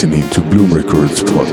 Listening to Bloom Records podcast.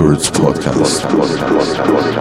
Records Podcast. listening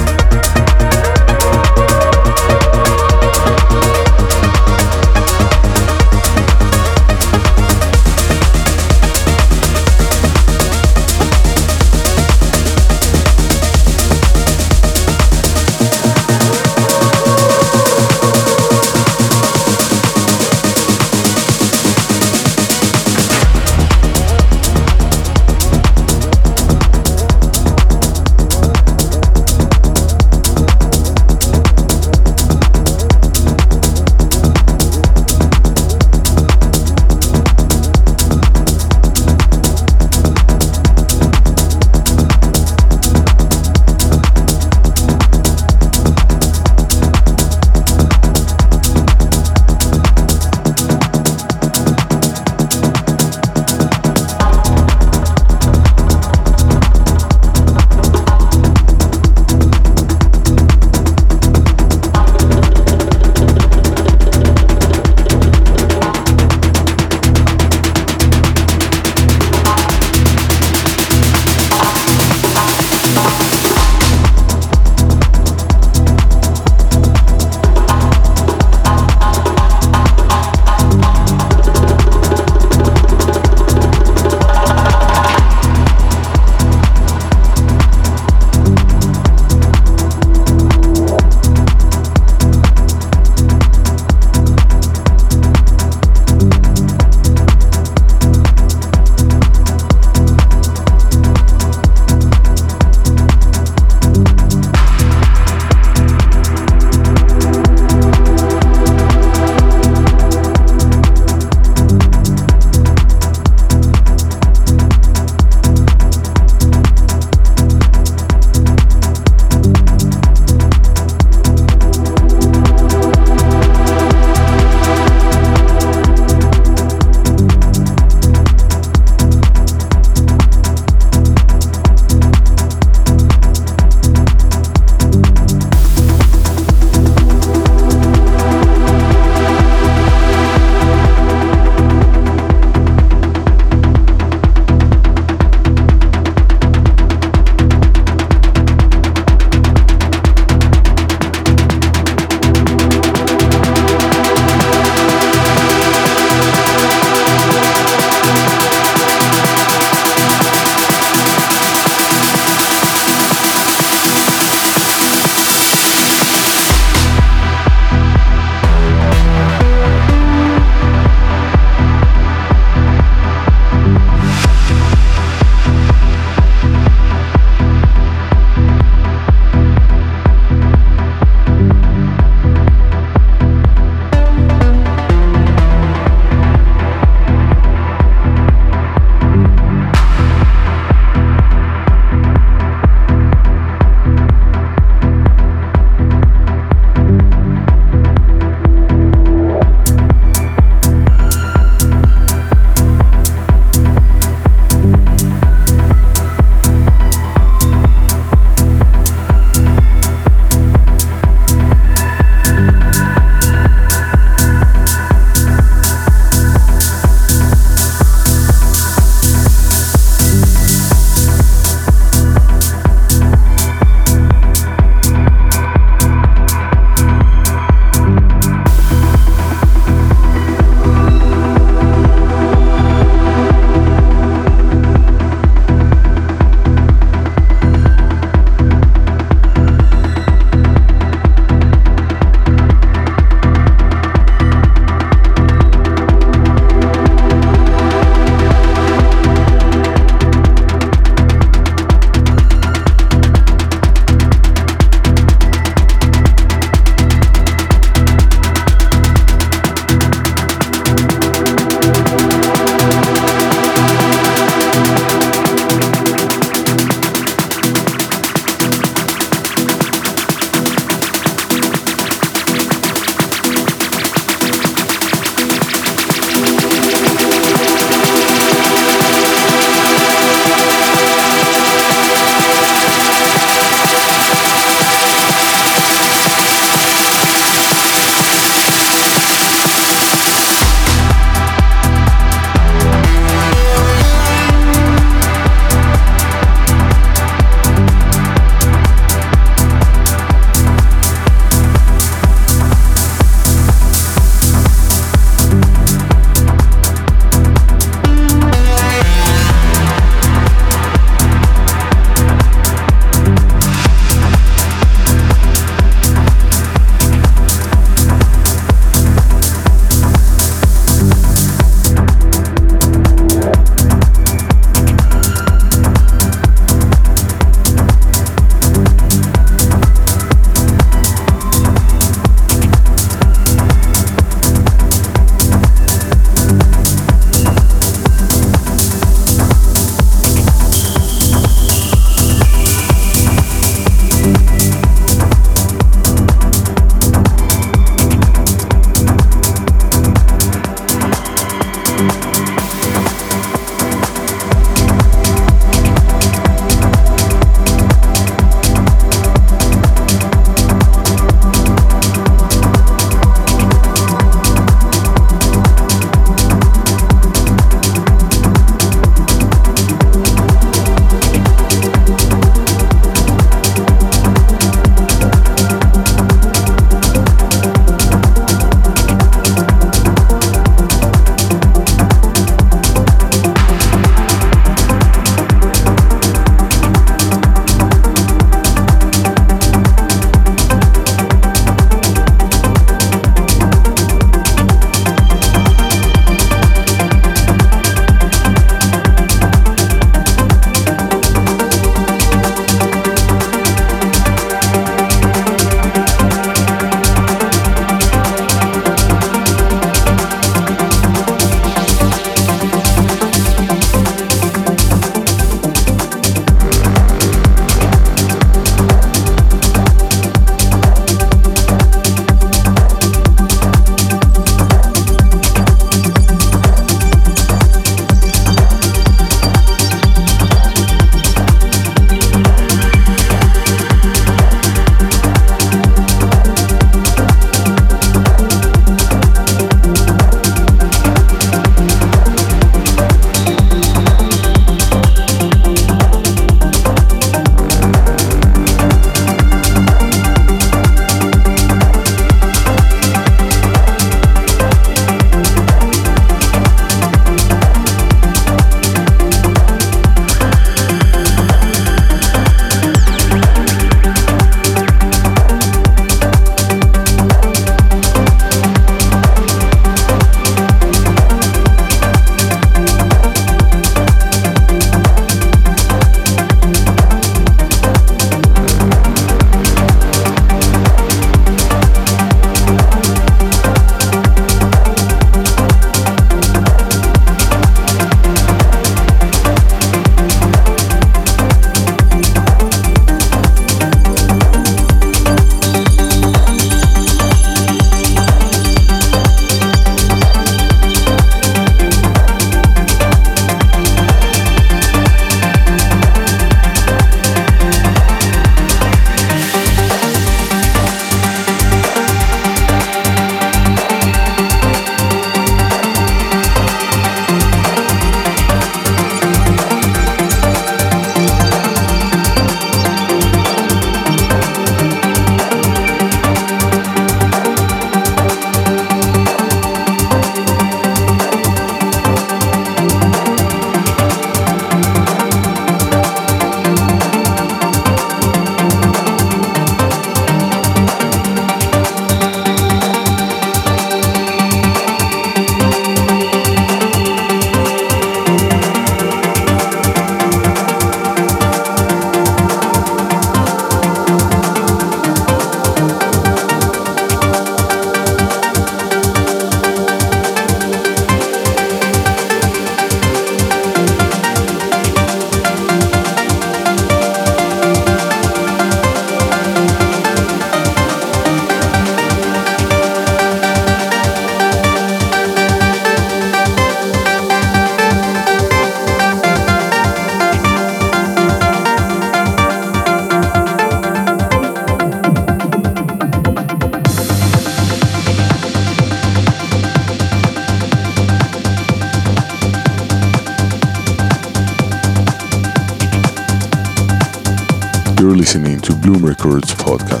Records podcast.